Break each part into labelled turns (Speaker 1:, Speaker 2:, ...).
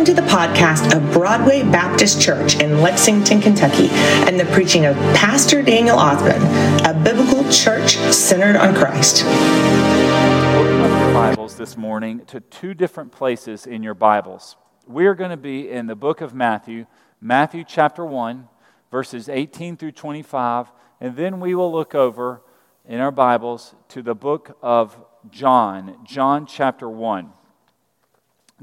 Speaker 1: Welcome to the podcast of Broadway Baptist Church in Lexington, Kentucky, and the preaching of Pastor Daniel Ausbun, a biblical church centered on Christ.
Speaker 2: Open up your Bibles this morning to two different places in your Bibles. We are going to be in the book of Matthew, Matthew chapter 1, verses 18 through 25, and then we will look over in our Bibles to the book of John, John chapter 1.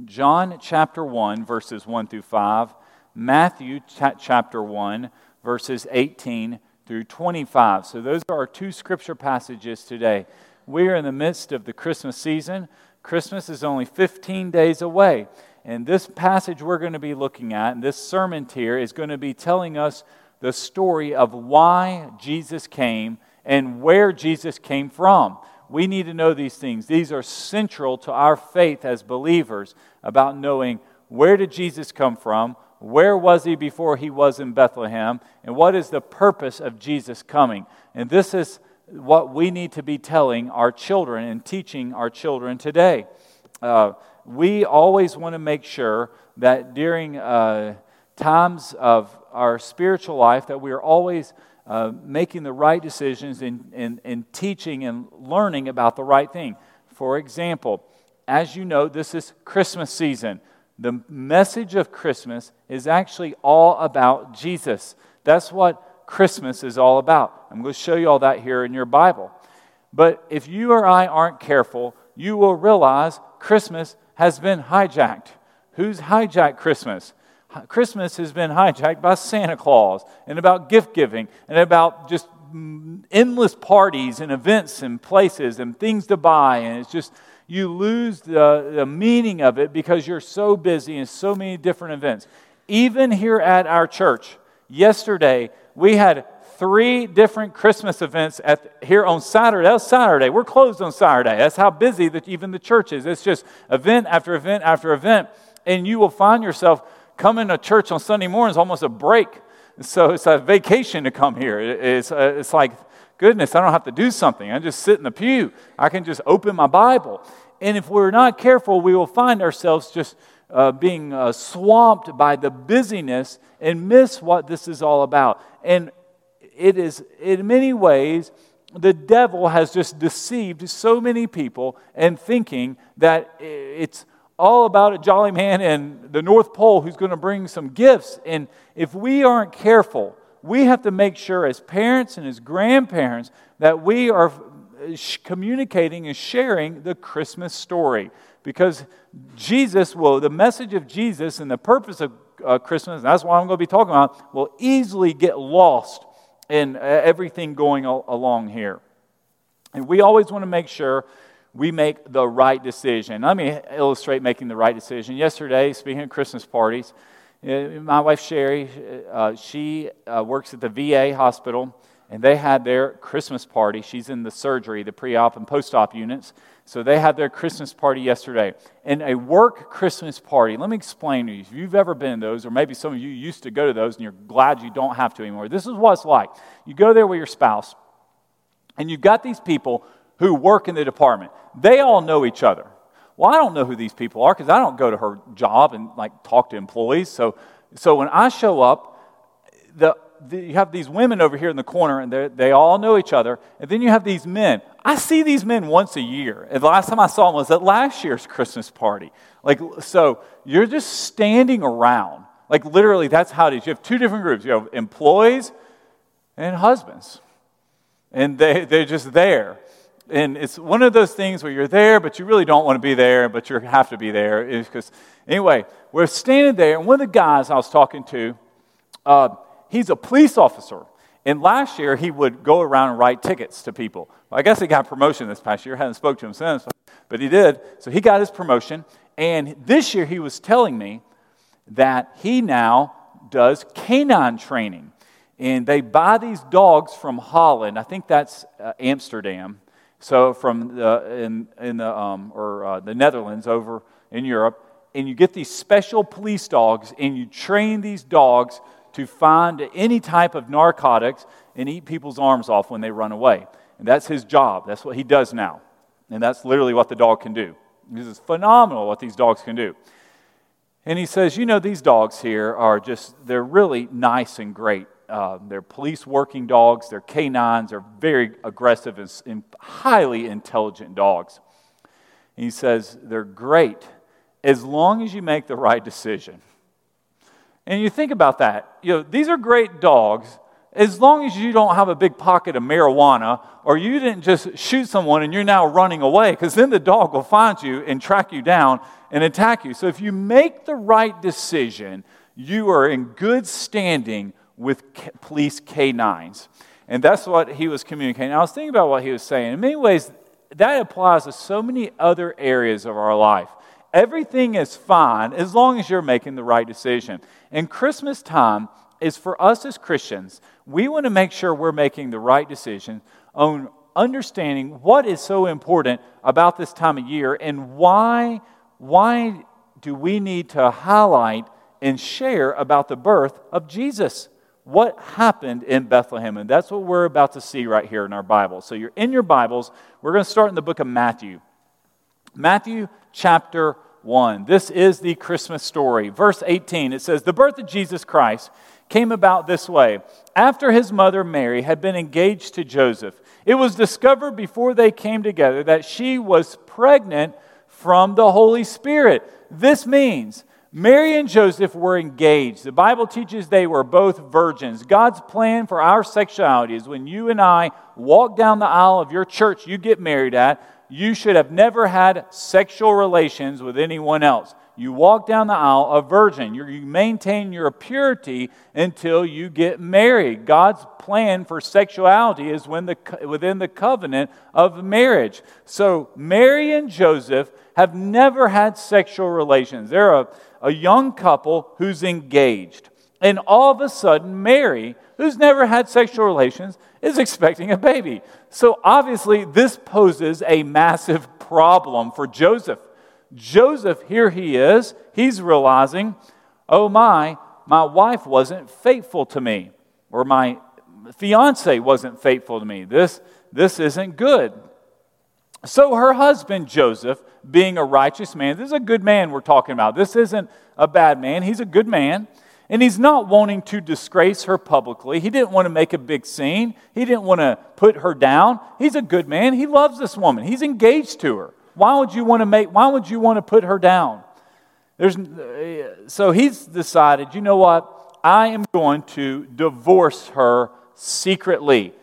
Speaker 2: John chapter 1, verses 1 through 5, Matthew chapter 1, verses 18 through 25. So, those are our two scripture passages today. We are in the midst of the Christmas season. Christmas is only 15 days away. And this passage we're going to be looking at, and this sermon here, is going to be telling us the story of why Jesus came and where Jesus came from. We need to know these things. These are central to our faith as believers about knowing where did Jesus come from, where was he before he was in Bethlehem, and what is the purpose of Jesus coming. And this is what we need to be telling our children and teaching our children today. Uh, we always want to make sure that during uh, times of our spiritual life that we are always uh, making the right decisions and, and, and teaching and learning about the right thing. For example, as you know, this is Christmas season. The message of Christmas is actually all about Jesus. That's what Christmas is all about. I'm going to show you all that here in your Bible. But if you or I aren't careful, you will realize Christmas has been hijacked. Who's hijacked Christmas? Christmas has been hijacked by Santa Claus and about gift giving and about just endless parties and events and places and things to buy. And it's just, you lose the, the meaning of it because you're so busy in so many different events. Even here at our church, yesterday, we had three different Christmas events at, here on Saturday. That was Saturday. We're closed on Saturday. That's how busy that even the church is. It's just event after event after event. And you will find yourself coming to church on Sunday morning is almost a break. So it's a vacation to come here. It's, uh, it's like, goodness, I don't have to do something. I just sit in the pew. I can just open my Bible. And if we're not careful, we will find ourselves just uh, being uh, swamped by the busyness and miss what this is all about. And it is, in many ways, the devil has just deceived so many people and thinking that it's all about a jolly man in the North Pole who's going to bring some gifts. And if we aren't careful, we have to make sure as parents and as grandparents that we are communicating and sharing the Christmas story. Because Jesus will, the message of Jesus and the purpose of uh, Christmas, that's what I'm going to be talking about, will easily get lost in uh, everything going along here. And we always want to make sure we make the right decision. Let me illustrate making the right decision. Yesterday, speaking of Christmas parties, uh, my wife Sherry, uh, she uh, works at the VA hospital, and they had their Christmas party. She's in the surgery, the pre op and post op units. So they had their Christmas party yesterday. And a work Christmas party, let me explain to you. If you've ever been to those, or maybe some of you used to go to those and you're glad you don't have to anymore, this is what it's like. You go there with your spouse, and you've got these people who work in the department. They all know each other. Well, I don't know who these people are because I don't go to her job and like talk to employees. So, so when I show up, the, the, you have these women over here in the corner and they all know each other. And then you have these men. I see these men once a year. And the last time I saw them was at last year's Christmas party. Like, so you're just standing around. Like, literally, that's how it is. You have two different groups you have employees and husbands. And they, they're just there and it's one of those things where you're there, but you really don't want to be there, but you have to be there. Because anyway, we're standing there, and one of the guys I was talking to, uh, he's a police officer. And last year, he would go around and write tickets to people. I guess he got promotion this past year. I haven't spoke to him since, but he did. So he got his promotion. And this year, he was telling me that he now does canine training. And they buy these dogs from Holland. I think that's uh, Amsterdam so from the, in, in the, um, or, uh, the Netherlands over in Europe, and you get these special police dogs, and you train these dogs to find any type of narcotics and eat people's arms off when they run away. And that's his job. That's what he does now. And that's literally what the dog can do. This is phenomenal what these dogs can do. And he says, You know, these dogs here are just, they're really nice and great. Uh, they're police working dogs, they're canines, they're very aggressive and, and highly intelligent dogs. And he says, They're great as long as you make the right decision. And you think about that. You know, these are great dogs as long as you don't have a big pocket of marijuana or you didn't just shoot someone and you're now running away, because then the dog will find you and track you down and attack you. So if you make the right decision, you are in good standing with police K9s. And that's what he was communicating. I was thinking about what he was saying. In many ways, that applies to so many other areas of our life. Everything is fine as long as you're making the right decision. And Christmas time is for us as Christians, we want to make sure we're making the right decision on understanding what is so important about this time of year and why, why do we need to highlight and share about the birth of Jesus. What happened in Bethlehem? And that's what we're about to see right here in our Bible. So you're in your Bibles. We're going to start in the book of Matthew. Matthew chapter 1. This is the Christmas story. Verse 18, it says, The birth of Jesus Christ came about this way. After his mother Mary had been engaged to Joseph, it was discovered before they came together that she was pregnant from the Holy Spirit. This means Mary and Joseph were engaged. The Bible teaches they were both virgins. God's plan for our sexuality is when you and I walk down the aisle of your church you get married at, you should have never had sexual relations with anyone else. You walk down the aisle a virgin. You maintain your purity until you get married. God's plan for sexuality is when the, within the covenant of marriage. So, Mary and Joseph have never had sexual relations. They're a, a young couple who's engaged. And all of a sudden, Mary, who's never had sexual relations, is expecting a baby. So, obviously, this poses a massive problem for Joseph. Joseph, here he is, he's realizing, oh my, my wife wasn't faithful to me, or my fiance wasn't faithful to me. This, this isn't good. So her husband, Joseph, being a righteous man, this is a good man we're talking about. This isn't a bad man, he's a good man. And he's not wanting to disgrace her publicly. He didn't want to make a big scene. He didn't want to put her down. He's a good man. He loves this woman. He's engaged to her. Why would you want to make, why would you want to put her down? There's, so he's decided, you know what? I am going to divorce her secretly.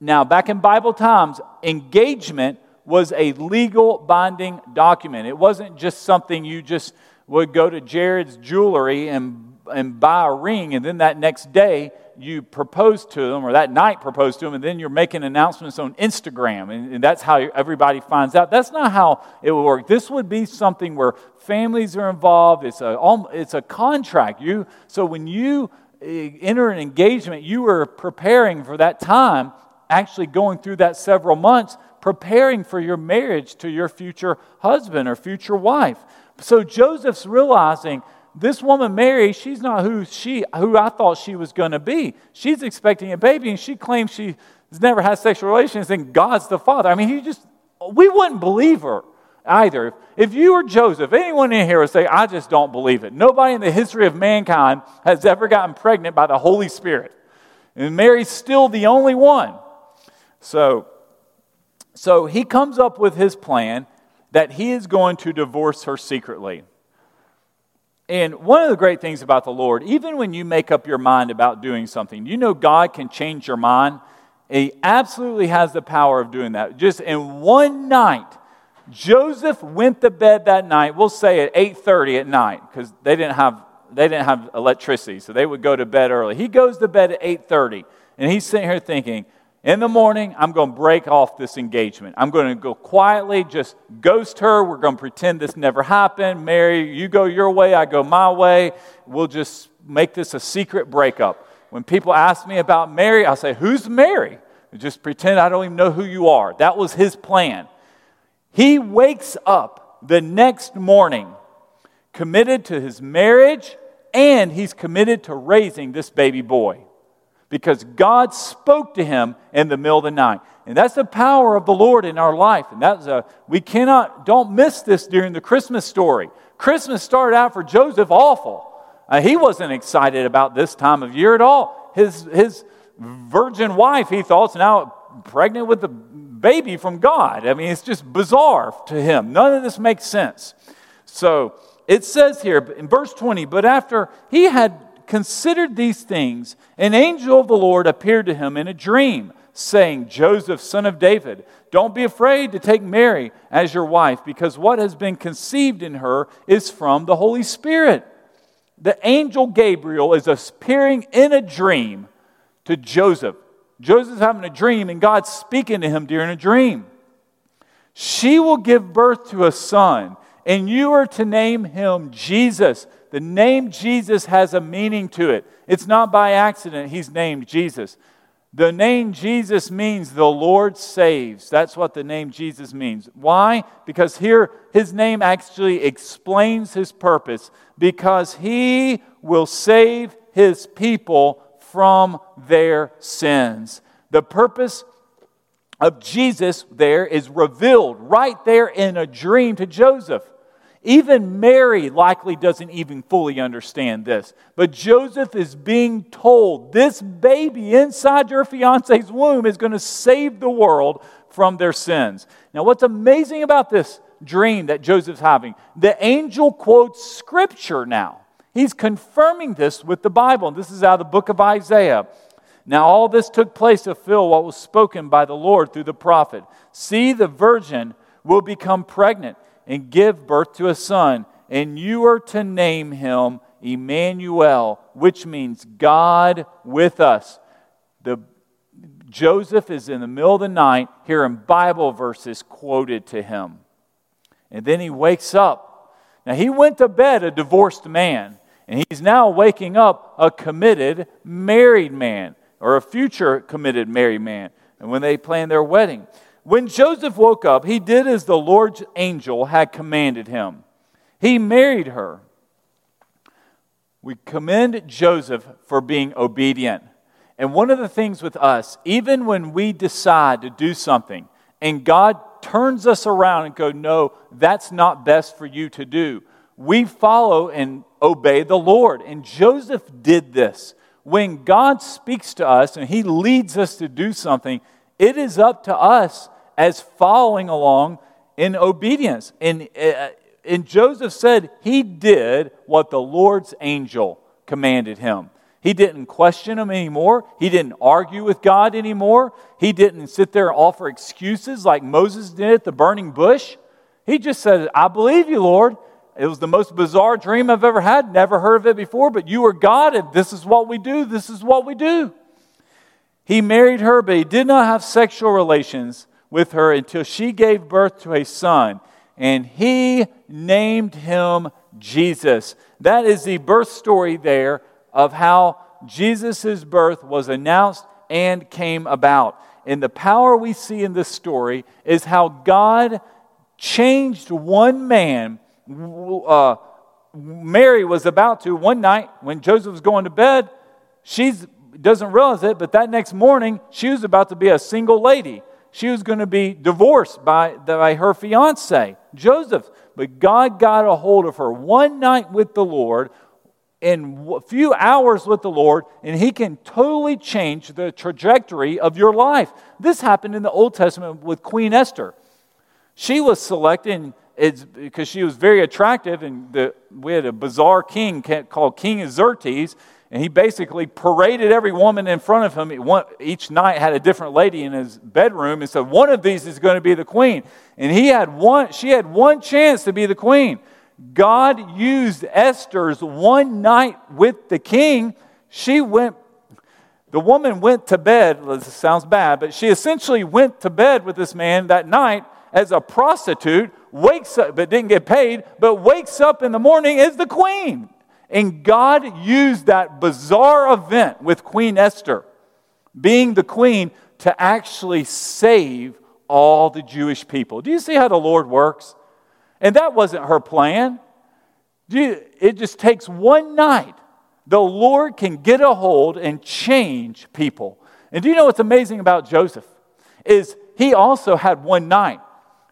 Speaker 2: Now, back in Bible times, engagement was a legal binding document. It wasn't just something you just would go to Jared's jewelry and, and buy a ring, and then that next day you propose to them, or that night propose to them, and then you're making announcements on Instagram, and, and that's how everybody finds out. That's not how it would work. This would be something where families are involved. It's a, it's a contract. You, so when you eh, enter an engagement, you are preparing for that time, actually going through that several months, preparing for your marriage to your future husband or future wife. So Joseph's realizing this woman Mary, she's not who she who I thought she was going to be. She's expecting a baby, and she claims she's never had sexual relations, and God's the father. I mean, he just we wouldn't believe her either. If you were Joseph, anyone in here would say, I just don't believe it. Nobody in the history of mankind has ever gotten pregnant by the Holy Spirit. And Mary's still the only one. So, so he comes up with his plan that he is going to divorce her secretly. And one of the great things about the Lord, even when you make up your mind about doing something, you know God can change your mind. He absolutely has the power of doing that. Just in one night, Joseph went to bed that night. We'll say at 8:30 at night because they didn't have they didn't have electricity, so they would go to bed early. He goes to bed at 8:30, and he's sitting here thinking, in the morning, I'm going to break off this engagement. I'm going to go quietly, just ghost her. We're going to pretend this never happened. Mary, you go your way, I go my way. We'll just make this a secret breakup. When people ask me about Mary, I'll say, Who's Mary? Just pretend I don't even know who you are. That was his plan. He wakes up the next morning committed to his marriage and he's committed to raising this baby boy. Because God spoke to him in the middle of the night. And that's the power of the Lord in our life. And that's a, we cannot, don't miss this during the Christmas story. Christmas started out for Joseph awful. Uh, he wasn't excited about this time of year at all. His, his virgin wife, he thought, is now pregnant with the baby from God. I mean, it's just bizarre to him. None of this makes sense. So it says here in verse 20, but after he had considered these things, an angel of the Lord appeared to him in a dream, saying, Joseph, son of David, don't be afraid to take Mary as your wife, because what has been conceived in her is from the Holy Spirit. The angel Gabriel is appearing in a dream to Joseph. Joseph's having a dream, and God's speaking to him during a dream. She will give birth to a son, and you are to name him Jesus. The name Jesus has a meaning to it. It's not by accident he's named Jesus. The name Jesus means the Lord saves. That's what the name Jesus means. Why? Because here his name actually explains his purpose because he will save his people from their sins. The purpose of Jesus there is revealed right there in a dream to Joseph. Even Mary likely doesn't even fully understand this. But Joseph is being told this baby inside your fiance's womb is going to save the world from their sins. Now, what's amazing about this dream that Joseph's having, the angel quotes scripture now. He's confirming this with the Bible. And this is out of the book of Isaiah. Now, all this took place to fill what was spoken by the Lord through the prophet. See, the virgin will become pregnant and give birth to a son, and you are to name him Emmanuel, which means God with us. The, Joseph is in the middle of the night hearing Bible verses quoted to him. And then he wakes up. Now, he went to bed a divorced man, and he's now waking up a committed married man, or a future committed married man. And when they plan their wedding, when Joseph woke up, he did as the Lord's angel had commanded him. He married her. We commend Joseph for being obedient. And one of the things with us, even when we decide to do something and God turns us around and go, no, that's not best for you to do, we follow and obey the Lord. And Joseph did this. When God speaks to us and he leads us to do something, it is up to us as following along in obedience. And, uh, and Joseph said he did what the Lord's angel commanded him. He didn't question him anymore. He didn't argue with God anymore. He didn't sit there and offer excuses like Moses did at the burning bush. He just said, I believe you, Lord. It was the most bizarre dream I've ever had. Never heard of it before, but you are God, and this is what we do. This is what we do. He married her, but he did not have sexual relations with her until she gave birth to a son, and he named him Jesus. That is the birth story there of how Jesus' birth was announced and came about. And the power we see in this story is how God changed one man. Uh, Mary was about to, one night when Joseph was going to bed, she doesn't realize it, but that next morning she was about to be a single lady she was going to be divorced by, by her fiance, Joseph. But God got a hold of her one night with the Lord, in a few hours with the Lord, and He can totally change the trajectory of your life. This happened in the Old Testament with Queen Esther. She was selected because she was very attractive, and the, we had a bizarre king called King Xerxes, and he basically paraded every woman in front of him. Each night had a different lady in his bedroom and said, One of these is going to be the queen. And he had one, she had one chance to be the queen. God used Esther's one night with the king. She went, the woman went to bed. This sounds bad, but she essentially went to bed with this man that night as a prostitute, wakes up, but didn't get paid, but wakes up in the morning as the queen. And God used that bizarre event with Queen Esther, being the queen, to actually save all the Jewish people. Do you see how the Lord works? And that wasn't her plan. It just takes one night The Lord can get a hold and change people. And do you know what's amazing about Joseph? Is he also had one night.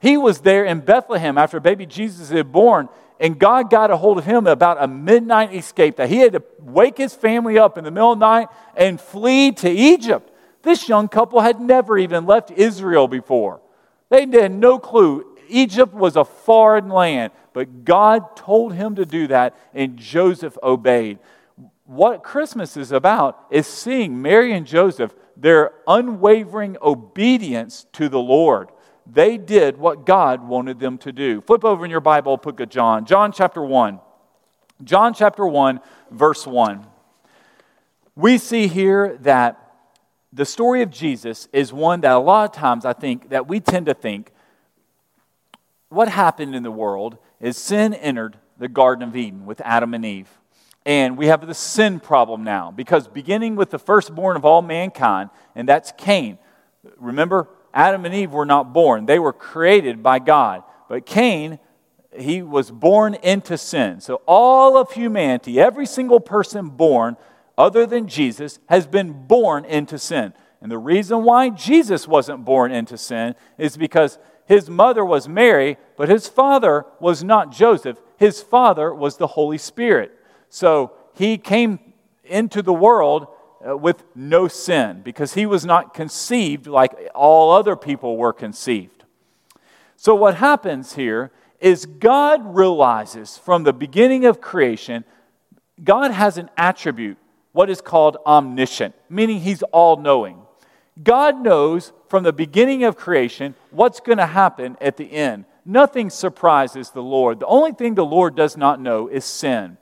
Speaker 2: He was there in Bethlehem after baby Jesus had born, and God got a hold of him about a midnight escape that he had to wake his family up in the middle of the night and flee to Egypt. This young couple had never even left Israel before. They had no clue. Egypt was a foreign land, but God told him to do that, and Joseph obeyed. What Christmas is about is seeing Mary and Joseph, their unwavering obedience to the Lord. They did what God wanted them to do. Flip over in your Bible, book of John. John chapter 1. John chapter 1, verse 1. We see here that the story of Jesus is one that a lot of times I think that we tend to think what happened in the world is sin entered the Garden of Eden with Adam and Eve. And we have the sin problem now because beginning with the firstborn of all mankind, and that's Cain. Remember, Adam and Eve were not born, they were created by God. But Cain, he was born into sin. So all of humanity, every single person born, other than Jesus, has been born into sin. And the reason why Jesus wasn't born into sin is because his mother was Mary, but his father was not Joseph. His father was the Holy Spirit. So he came into the world Uh, with no sin because he was not conceived like all other people were conceived. So, what happens here is God realizes from the beginning of creation, God has an attribute, what is called omniscient, meaning he's all knowing. God knows from the beginning of creation what's going to happen at the end. Nothing surprises the Lord. The only thing the Lord does not know is sin.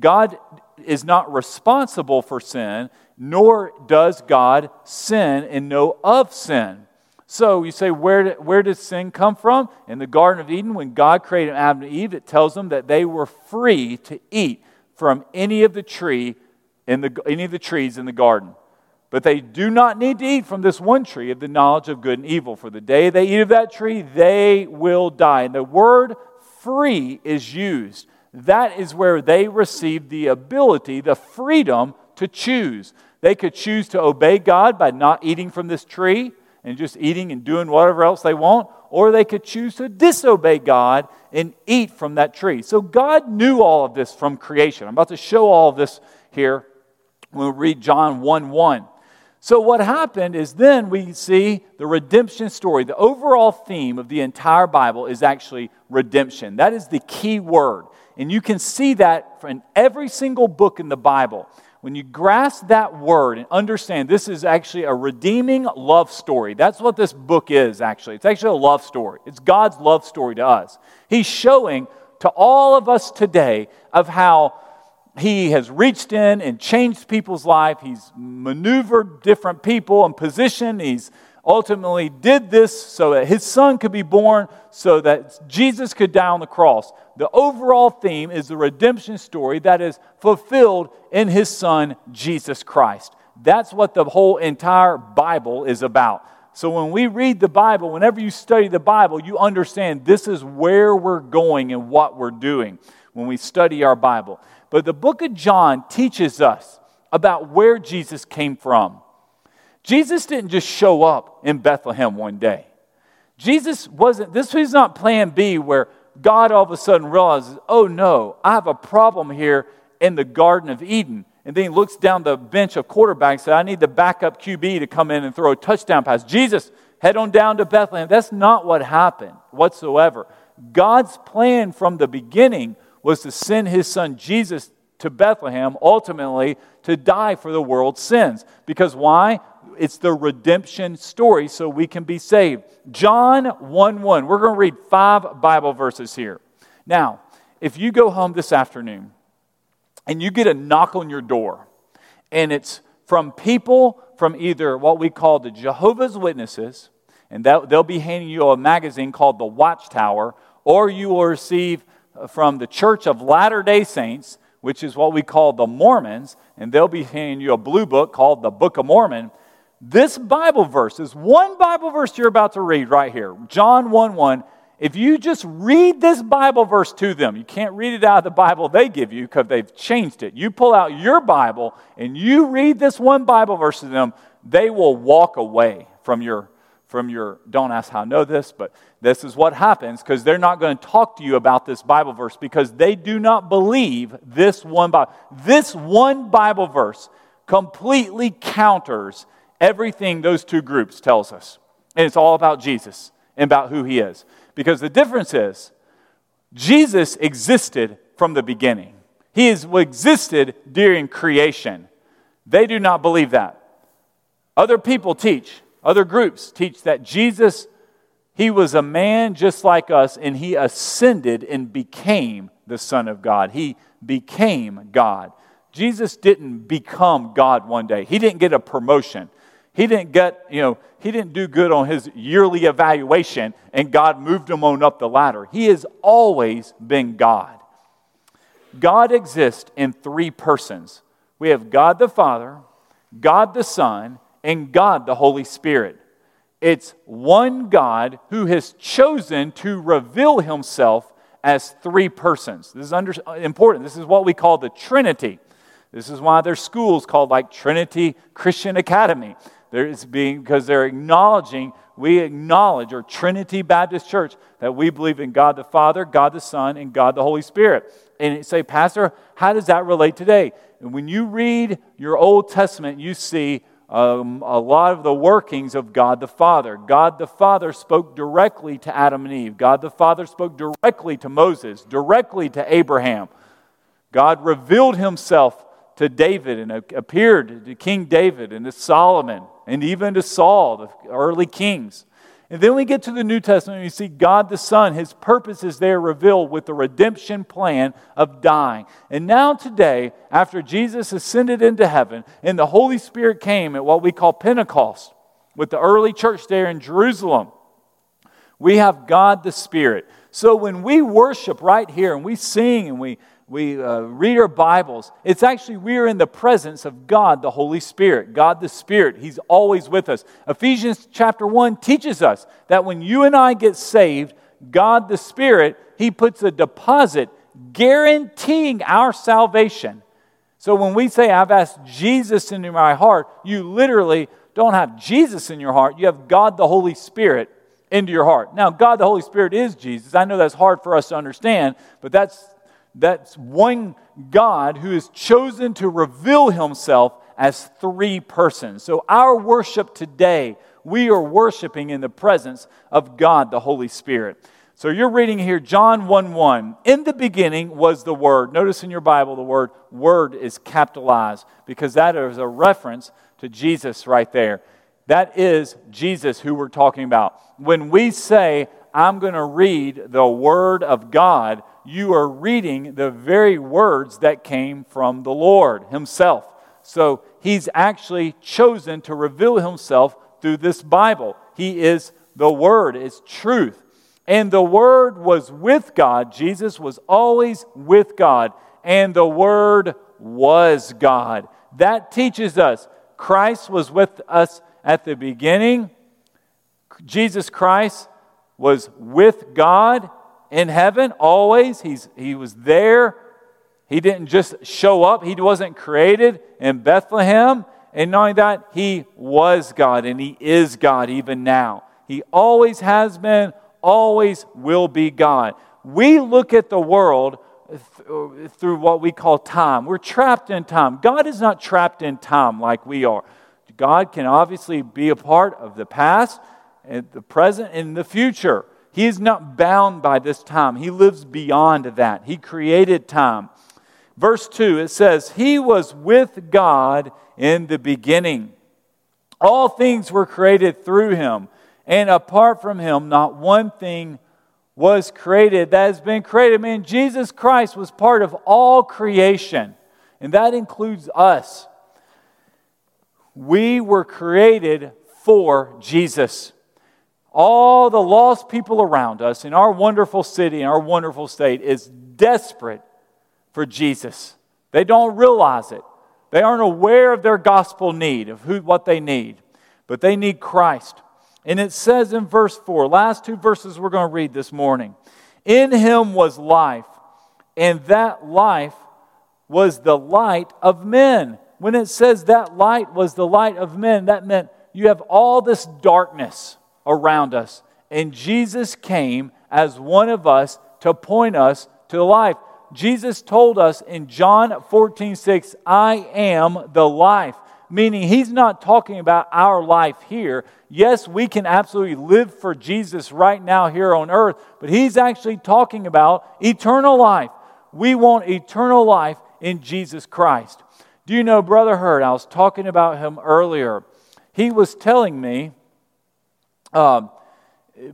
Speaker 2: God is not responsible for sin, nor does God sin and know of sin. So you say, where, did, where does sin come from? In the Garden of Eden, when God created Adam and Eve, it tells them that they were free to eat from any of the tree in the, any of the trees in the garden. But they do not need to eat from this one tree of the knowledge of good and evil. For the day they eat of that tree, they will die. And the word free is used. That is where they receive the ability, the freedom to choose. They could choose to obey God by not eating from this tree and just eating and doing whatever else they want, or they could choose to disobey God and eat from that tree. So God knew all of this from creation. I'm about to show all of this here when we read John 1 1. So, what happened is then we see the redemption story. The overall theme of the entire Bible is actually redemption. That is the key word. And you can see that in every single book in the Bible. When you grasp that word and understand this is actually a redeeming love story, that's what this book is actually. It's actually a love story. It's God's love story to us. He's showing to all of us today of how he has reached in and changed people's life. He's maneuvered different people and position. He's ultimately did this so that his son could be born, so that Jesus could die on the cross. The overall theme is the redemption story that is fulfilled in his son, Jesus Christ. That's what the whole entire Bible is about. So when we read the Bible, whenever you study the Bible, you understand this is where we're going and what we're doing when we study our Bible. But the book of John teaches us about where Jesus came from. Jesus didn't just show up in Bethlehem one day. Jesus wasn't, this was not plan B where God all of a sudden realizes, oh no, I have a problem here in the Garden of Eden. And then he looks down the bench of quarterbacks and says, I need the backup QB to come in and throw a touchdown pass. Jesus, head on down to Bethlehem. That's not what happened whatsoever. God's plan from the beginning was to send his son Jesus to Bethlehem, ultimately to die for the world's sins. Because why? It's the redemption story so we can be saved. John 1 1. We're going to read five Bible verses here. Now, if you go home this afternoon and you get a knock on your door, and it's from people from either what we call the Jehovah's Witnesses, and they'll be handing you a magazine called The Watchtower, or you will receive uh, from the Church of Latter day Saints, which is what we call the Mormons, and they'll be handing you a blue book called the Book of Mormon. This Bible verse, this one Bible verse you're about to read right here, John 1 1, If you just read this Bible verse to them, you can't read it out of the Bible they give you because they've changed it. You pull out your Bible and you read this one Bible verse to them, they will walk away from your from your don't ask how I know this, but this is what happens because they're not going to talk to you about this Bible verse because they do not believe this one Bible. This one Bible verse completely counters everything those two groups tells us. And it's all about Jesus and about who he is. Because the difference is Jesus existed from the beginning. He is, existed during creation. They do not believe that. Other people teach other groups teach that Jesus, he was a man just like us, and he ascended and became the Son of God. He became God. Jesus didn't become God one day, he didn't get a promotion. He didn't get, you know, he didn't do good on his yearly evaluation and God moved him on up the ladder. He has always been God. God exists in three persons. We have God the Father, God the Son, and God the Holy Spirit. It's one God who has chosen to reveal himself as three persons. This is under, important. This is what we call the Trinity. This is why there's schools called like Trinity Christian Academy. There's being because they're acknowledging, we acknowledge, or Trinity Baptist Church, that we believe in God the Father, God the Son, and God the Holy Spirit. And say, Pastor, how does that relate today? And when you read your Old Testament, you see um, a lot of the workings of God the Father. God the Father spoke directly to Adam and Eve. God the Father spoke directly to Moses, directly to Abraham. God revealed himself to David and appeared to King David and to Solomon and even to Saul, the early kings. And then we get to the New Testament and we see God the Son. His purpose is there revealed with the redemption plan of dying. And now, today, after Jesus ascended into heaven and the Holy Spirit came at what we call Pentecost with the early church there in Jerusalem, we have God the Spirit. So when we worship right here and we sing and we we uh, read our Bibles, it's actually we are in the presence of God, the Holy Spirit. God the Spirit, He's always with us. Ephesians chapter 1 teaches us that when you and I get saved, God the Spirit, He puts a deposit guaranteeing our salvation. So when we say, I've asked Jesus into my heart, you literally don't have Jesus in your heart, you have God the Holy Spirit into your heart. Now, God the Holy Spirit is Jesus. I know that's hard for us to understand, but that's that's one God who is chosen to reveal himself as three persons. So, our worship today, we are worshiping in the presence of God, the Holy Spirit. So, you're reading here John 1 1. In the beginning was the Word. Notice in your Bible the word Word is capitalized because that is a reference to Jesus right there. That is Jesus who we're talking about. When we say, I'm going to read the Word of God, you are reading the very words that came from the Lord Himself. So He's actually chosen to reveal Himself through this Bible. He is the Word, it's truth. And the Word was with God. Jesus was always with God. And the Word was God. That teaches us Christ was with us at the beginning. Jesus Christ was with God in heaven always. He's, he was there. He didn't just show up, he wasn't created in Bethlehem. And knowing that, he was God and he is God even now. He always has been, always will be God. We look at the world through what we call time. We're trapped in time. God is not trapped in time like we are. God can obviously be a part of the past, the present, and the future. He is not bound by this time, He lives beyond that. He created time. Verse 2, it says, He was with God in the beginning. All things were created through Him, and apart from Him, not one thing was created that has been created. Man, Jesus Christ was part of all creation, and that includes us. We were created for Jesus all the lost people around us in our wonderful city, in our wonderful state, is desperate for Jesus. They don't realize it. They aren't aware of their gospel need, of who, what they need, but they need Christ. And it says in verse 4, last two verses we're going to read this morning. In him was life, and that life was the light of men. When it says that light was the light of men, that meant you have all this darkness around us. And Jesus came as one of us to point us to life. Jesus told us in John 14, 6, I am the life. Meaning, he's not talking about our life here. Yes, we can absolutely live for Jesus right now here on earth, but he's actually talking about eternal life. We want eternal life in Jesus Christ. Do you know, Brother Hurt? I was talking about him earlier. He was telling me um,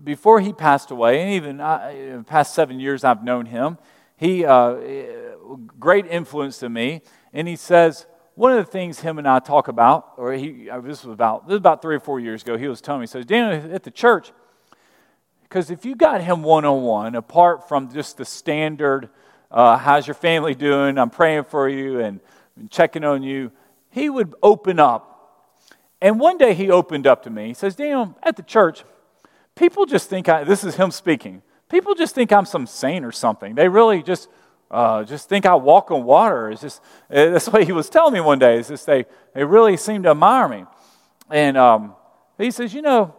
Speaker 2: before he passed away, and even uh, past seven years I've known him, he uh, great influence to me. And he says one of the things him and I talk about, or he uh, this was about this was about three or four years ago. He was telling me, he says, Daniel, at the church, because if you got him one on one, apart from just the standard, uh, how's your family doing? I'm praying for you and checking on you. He would open up. And one day he opened up to me. He says, Daniel, at the church, people just think I, this is him speaking. People just think I'm some saint or something. They really just, uh, just think I walk on water. It's just, uh, that's what he was telling me one day. Is just they, they really seem to admire me. And um, he says, you know,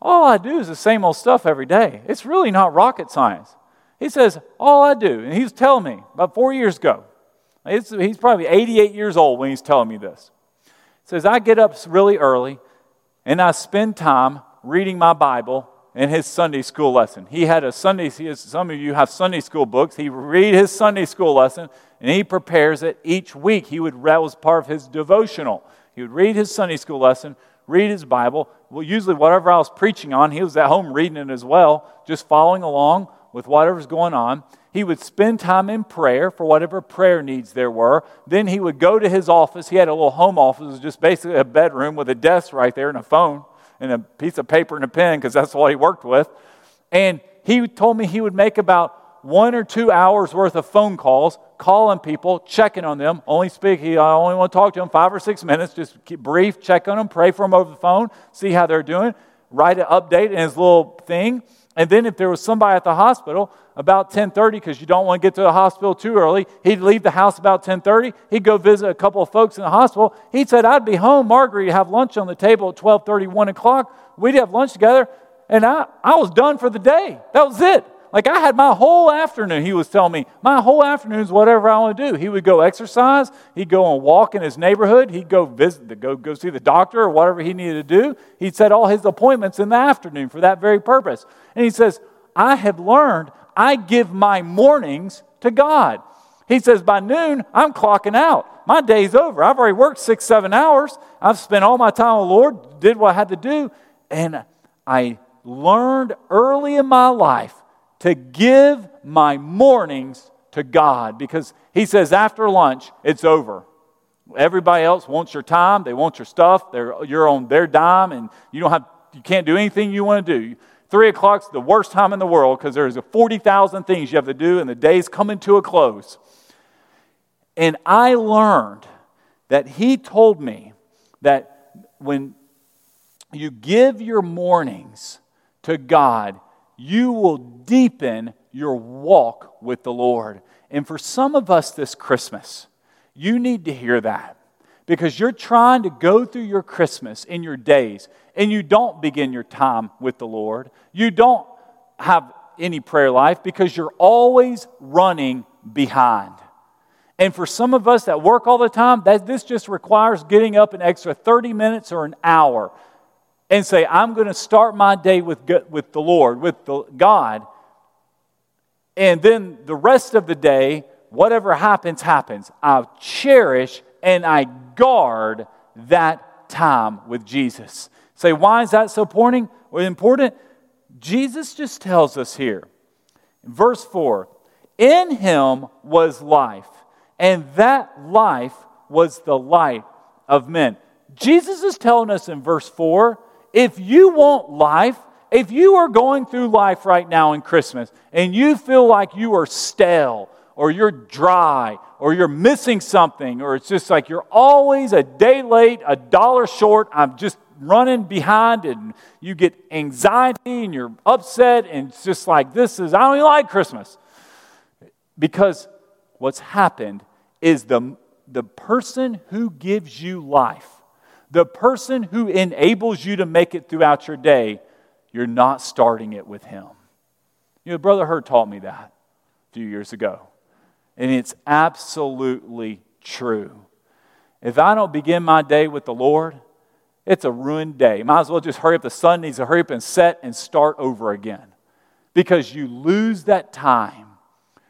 Speaker 2: all I do is the same old stuff every day. It's really not rocket science. He says, all I do, and he's telling me about four years ago, he's probably 88 years old when he's telling me this. Says, I get up really early and I spend time reading my Bible and his Sunday school lesson. He had a Sunday, has, some of you have Sunday school books. He read his Sunday school lesson and he prepares it each week. He would, that was part of his devotional. He would read his Sunday school lesson, read his Bible. Well, usually whatever I was preaching on, he was at home reading it as well, just following along with whatever's going on. He would spend time in prayer for whatever prayer needs there were. Then he would go to his office. He had a little home office, it was just basically a bedroom with a desk right there and a phone and a piece of paper and a pen because that's what he worked with. And he told me he would make about one or two hours worth of phone calls, calling people, checking on them. Only speak, he, I only want to talk to them five or six minutes, just keep brief, check on them, pray for them over the phone, see how they're doing, write an update in his little thing. And then if there was somebody at the hospital about 10:30 because you don't want to get to the hospital too early, he'd leave the house about 10:30. He'd go visit a couple of folks in the hospital. He said, "I'd be home, Marguerite, have lunch on the table at 12:30, 1 o'clock. We'd have lunch together, and I, I was done for the day. That was it. Like I had my whole afternoon, he was telling me, my whole afternoon is whatever I want to do. He would go exercise, he'd go and walk in his neighborhood, he'd go visit, go, go see the doctor or whatever he needed to do. He'd set all his appointments in the afternoon for that very purpose. And he says, I have learned I give my mornings to God. He says, by noon, I'm clocking out. My day's over. I've already worked six, seven hours. I've spent all my time with the Lord, did what I had to do. And I learned early in my life to give my mornings to God because he says after lunch, it's over. Everybody else wants your time, they want your stuff, They're, you're on their dime, and you don't have you can't do anything you want to do. Three o'clock's the worst time in the world because there's 40,000 things you have to do, and the day's coming to a close. And I learned that he told me that when you give your mornings to God, you will deepen your walk with the Lord. And for some of us this Christmas, you need to hear that because you're trying to go through your Christmas in your days and you don't begin your time with the Lord. You don't have any prayer life because you're always running behind. And for some of us that work all the time, that this just requires getting up an extra 30 minutes or an hour and say, I'm going to start my day with, with the Lord, with the, God. And then the rest of the day, whatever happens, happens. I cherish and I guard that time with Jesus. Say, why is that so important? Jesus just tells us here, verse 4 In him was life, and that life was the light of men. Jesus is telling us in verse 4 if you want life, if you are going through life right now in Christmas and you feel like you are stale or you're dry or you're missing something or it's just like you're always a day late, a dollar short, I'm just running behind and you get anxiety and you're upset and it's just like, this is, I don't even like Christmas. Because what's happened is the, the person who gives you life, the person who enables you to make it throughout your day, you're not starting it with him. You know, Brother Hurd taught me that a few years ago. And it's absolutely true. If I don't begin my day with the Lord, it's a ruined day. Might as well just hurry up. The sun needs to hurry up and set and start over again because you lose that time.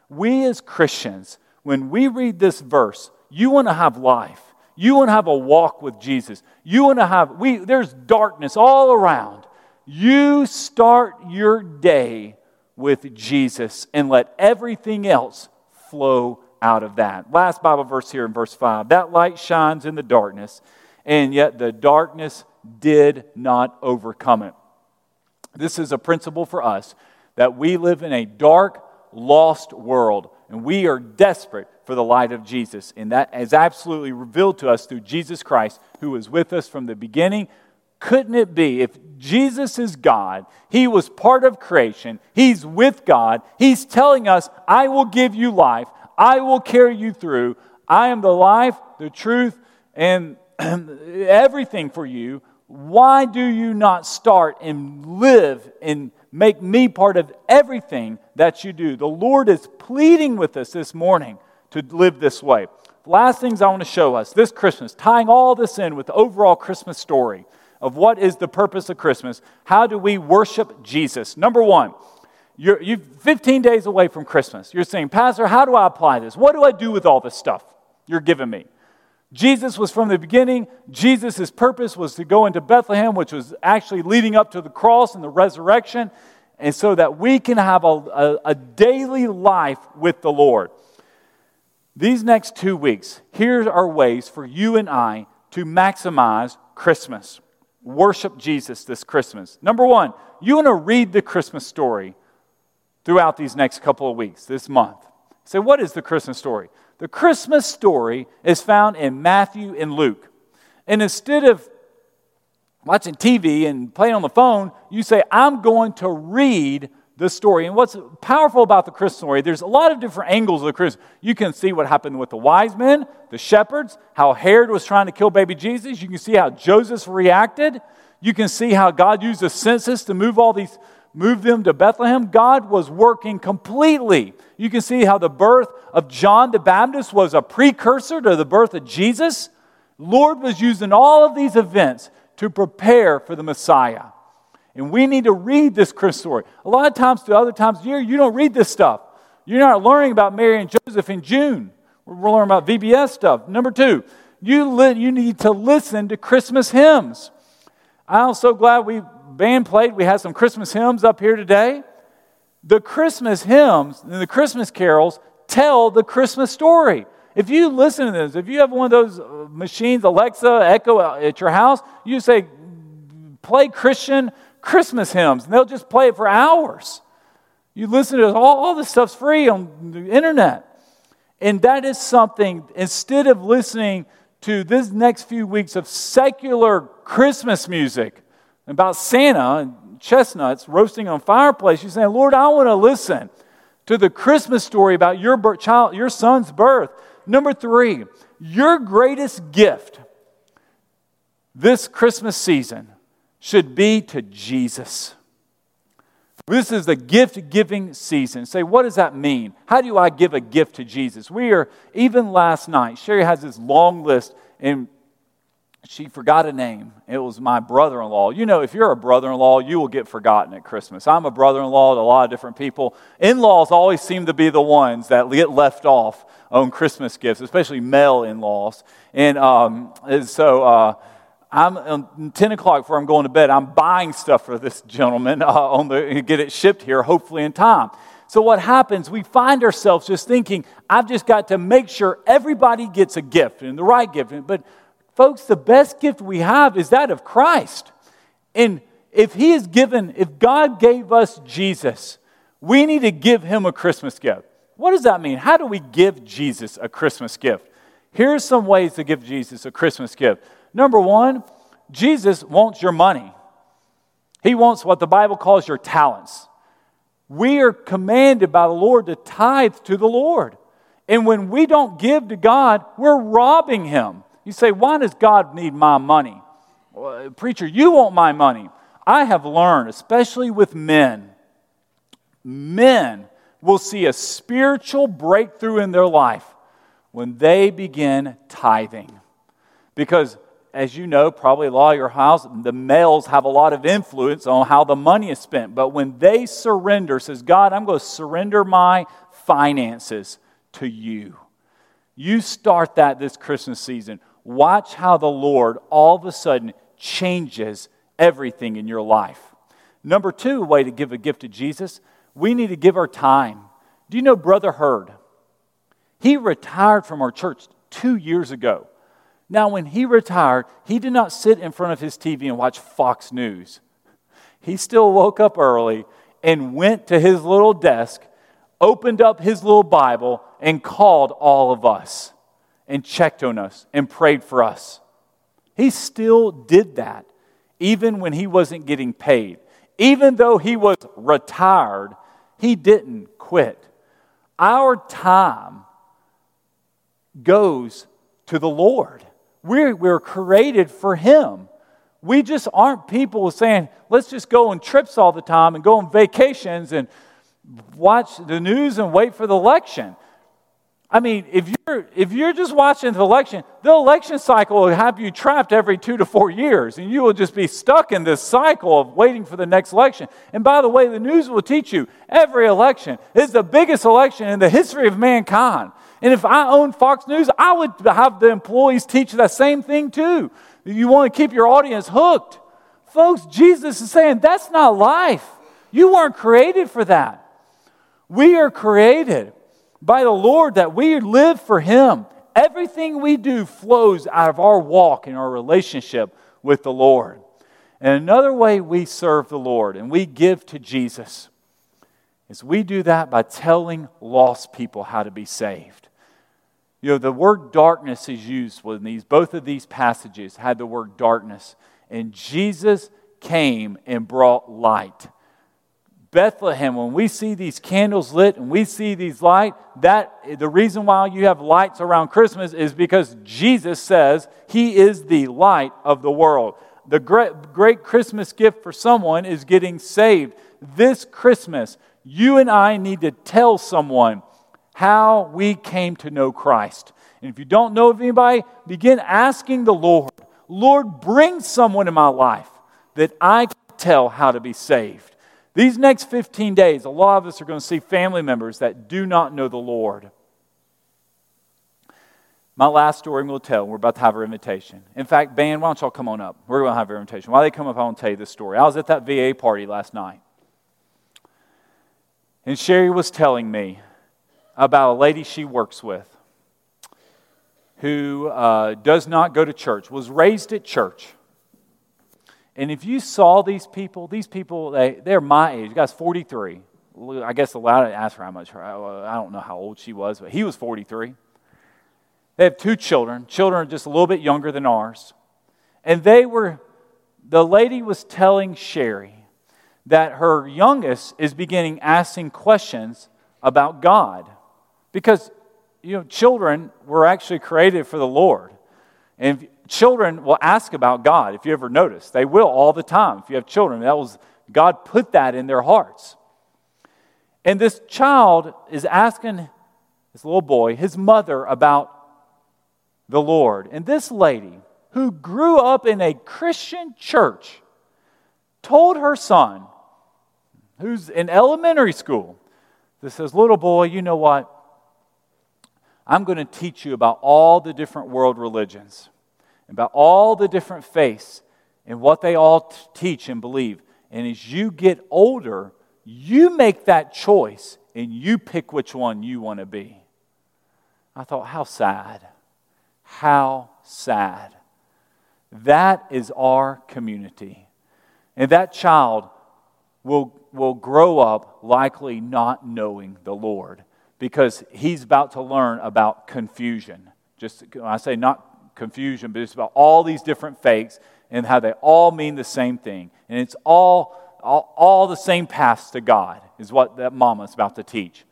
Speaker 2: We as Christians, when we read this verse, you want to have life. You want to have a walk with Jesus. You want to have, we, there's darkness all around. You start your day with Jesus and let everything else flow out of that. Last Bible verse here in verse 5 that light shines in the darkness, and yet the darkness did not overcome it. This is a principle for us that we live in a dark, lost world, and we are desperate for the light of Jesus. And that is absolutely revealed to us through Jesus Christ, who was with us from the beginning. Couldn't it be if Jesus is God, He was part of creation, He's with God, He's telling us, I will give you life, I will carry you through. I am the life, the truth, and everything for you. Why do you not start and live and make me part of everything that you do? The Lord is pleading with us this morning to live this way. The Last things I want to show us this Christmas, tying all this in with the overall Christmas story of what is the purpose of Christmas. How do we worship Jesus? Number one, you're, you're 15 days away from Christmas. You're saying, Pastor, how do I apply this? What do I do with all this stuff you're giving me? Jesus was from the beginning. Jesus' purpose was to go into Bethlehem, which was actually leading up to the cross and the resurrection, and so that we can have a, a, a daily life with the Lord. These next two weeks, here are ways for you and I to maximize Christmas. Worship Jesus this Christmas. Number one, you want to read the Christmas story throughout these next couple of weeks, this month. Say, so what is the Christmas story? The Christmas story is found in Matthew and Luke. And instead of watching TV and playing on the phone, you say, I'm going to read the story. And what's powerful about the Christmas story, there's a lot of different angles of the Christmas. You can see what happened with the wise men, the shepherds, how Herod was trying to kill baby Jesus. You can see how Joseph reacted. You can see how God used the census to move all these move them to Bethlehem, God was working completely. You can see how the birth of John the Baptist was a precursor to the birth of Jesus. Lord was using all of these events to prepare for the Messiah. And we need to read this Christmas story. A lot of times, to other times of year, you don't read this stuff. You're not learning about Mary and Joseph in June. We're learning about VBS stuff. Number two, you, li- you need to listen to Christmas hymns. I'm so glad we band played. We had some Christmas hymns up here today. The Christmas hymns and the Christmas carols tell the Christmas story. If you listen to this, if you have one of those uh, machines, Alexa, Echo uh, at your house, you say, play Christian Christmas hymns, and they'll just play it for hours. You listen to it, all, all this stuff's free on the internet. And that is something, instead of listening to this next few weeks of secular Christmas music, about Santa and chestnuts roasting on fireplace, you're saying, Lord, I want to listen to the Christmas story about your birth, child, your son's birth. Number three, your greatest gift this Christmas season should be to Jesus. This is the gift giving season. Say, what does that mean? How do I give a gift to Jesus? We are, even last night, Sherry has this long list, and she forgot a name. It was my brother in law. You know, if you're a brother in law, you will get forgotten at Christmas. I'm a brother in law to a lot of different people. In laws always seem to be the ones that get left off on Christmas gifts, especially male in laws. And, um, so, uh, I'm on 10 o'clock before I'm going to bed. I'm buying stuff for this gentleman uh, on the get it shipped here, hopefully in time. So what happens? We find ourselves just thinking, I've just got to make sure everybody gets a gift and the right gift. But Folks, the best gift we have is that of Christ. And if He is given, if God gave us Jesus, we need to give Him a Christmas gift. What does that mean? How do we give Jesus a Christmas gift? Here's some ways to give Jesus a Christmas gift. Number one, Jesus wants your money. He wants what the Bible calls your talents. We are commanded by the Lord to tithe to the Lord. And when we don't give to God, we're robbing Him. You say, why does God need my money? Well, preacher, you want my money. I have learned, especially with men, men will see a spiritual breakthrough in their life when they begin tithing. Because, as you know, probably a lot of your house, the males have a lot of influence on how the money is spent. But when they surrender, says, God, I'm going to surrender my finances to you. You start that this Christmas season. Watch how the Lord all of a sudden changes everything in your life. Number two way to give a gift to Jesus, we need to give our time. Do you know Brother Hurd? He retired from our church two years ago. Now, when he retired, he did not sit in front of his TV and watch Fox News. He still woke up early and went to his little desk, opened up his little Bible, and called all of us and checked on us and prayed for us. He still did that, even when he wasn't getting paid. Even though he was retired, he didn't quit. Our time goes to the Lord. We're, we're created for Him. We just aren't people saying, let's just go on trips all the time and go on vacations and watch the news and wait for the election. I mean, if you're, if you're just watching the election, the election cycle will have you trapped every two to four years, and you will just be stuck in this cycle of waiting for the next election. And by the way, the news will teach you every election is the biggest election in the history of mankind. And if I owned Fox News, I would have the employees teach that same thing too. You want to keep your audience hooked. Folks, Jesus is saying that's not life. You weren't created for that. We are created by the Lord that we live for Him. Everything we do flows out of our walk and our relationship with the Lord. And another way we serve the Lord and we give to Jesus is we do that by telling lost people how to be saved. You know, the word darkness is used when these both of these passages had the word darkness. And Jesus came and brought light. Bethlehem, when we see these candles lit and we see these light, that the reason why you have lights around Christmas is because Jesus says he is the light of the world. The great, great Christmas gift for someone is getting saved. This Christmas, you and I need to tell someone how we came to know Christ. And if you don't know of anybody, begin asking the Lord, Lord, bring someone in my life that I can tell how to be saved. These next 15 days, a lot of us are going to see family members that do not know the Lord. My last story we'll tell, we're about to have our invitation. In fact, band, why don't y'all come on up? We're going to have our invitation. While they come up, I want to tell you this story. I was at that VA party last night. And Sherry was telling me about a lady she works with who uh, does not go to church, was raised at church and if you saw these people, these people, they, they're my age. The guy's 43. I guess allowed to ask her how much, I don't know how old she was, but he was 43. They have two children. Children are just a little bit younger than ours. And they were, the lady was telling Sherry that her youngest is beginning asking questions about God. Because, you know, children were actually created for the Lord. And children will ask about God, if you ever notice. They will all the time. If you have children, that was God put that in their hearts. And this child is asking this little boy, his mother, about the Lord. And this lady, who grew up in a Christian church, told her son, who's in elementary school, this says, Little boy, you know what? I'm going to teach you about all the different world religions about all the different faiths and what they all t- teach and believe. And as you get older, you make that choice and you pick which one you want to be. I thought, how sad. How sad. That is our community. And that child will, will grow up likely not knowing the Lord because he's about to learn about confusion. Just I say not confusion, but it's about all these different fakes and how they all mean the same thing. And it's all, all, all the same paths to God, is what that mama is about to teach.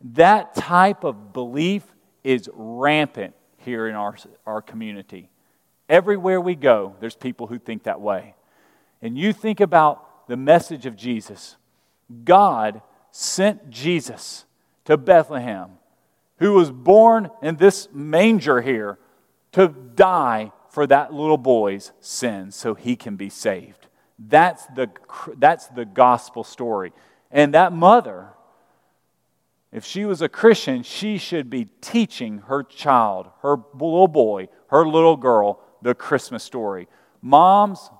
Speaker 2: That type of belief is rampant here in our, our community. Everywhere we go, there's people who think that way. And you think about the message of Jesus. God sent Jesus to Bethlehem, who was born in this manger here to die for that little boy's sins so he can be saved. That's the, that's the gospel story. And that mother, if she was a Christian, she should be teaching her child, her little boy, her little girl, the Christmas story. Moms,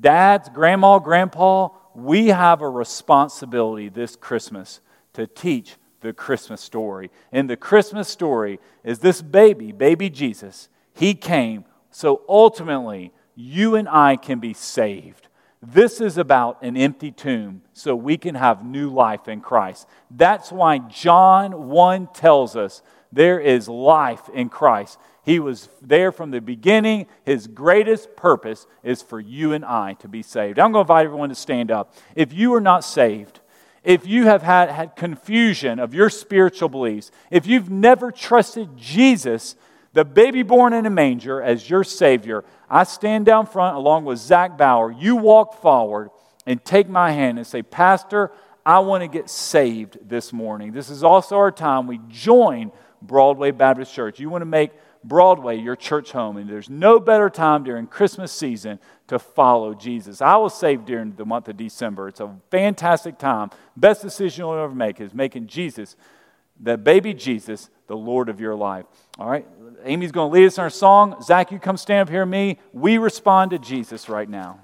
Speaker 2: dads, grandma, grandpa, we have a responsibility this Christmas to teach the Christmas story. And the Christmas story is this baby, baby Jesus. He came so ultimately you and I can be saved. This is about an empty tomb so we can have new life in Christ. That's why John 1 tells us there is life in Christ. He was there from the beginning. His greatest purpose is for you and I to be saved. I'm going to invite everyone to stand up. If you are not saved, if you have had, had confusion of your spiritual beliefs, if you've never trusted Jesus, the baby born in a manger, as your Savior, I stand down front along with Zach Bauer. You walk forward and take my hand and say, Pastor, I want to get saved this morning. This is also our time. We join Broadway Baptist Church. You want to make Broadway your church home, and there's no better time during Christmas season to follow Jesus. I was saved during the month of December. It's a fantastic time. Best decision you'll ever make is making Jesus, the baby Jesus, the Lord of your life. All right? Amy's going to lead us in our song. Zach, you come stand up here, me. We respond to Jesus right now.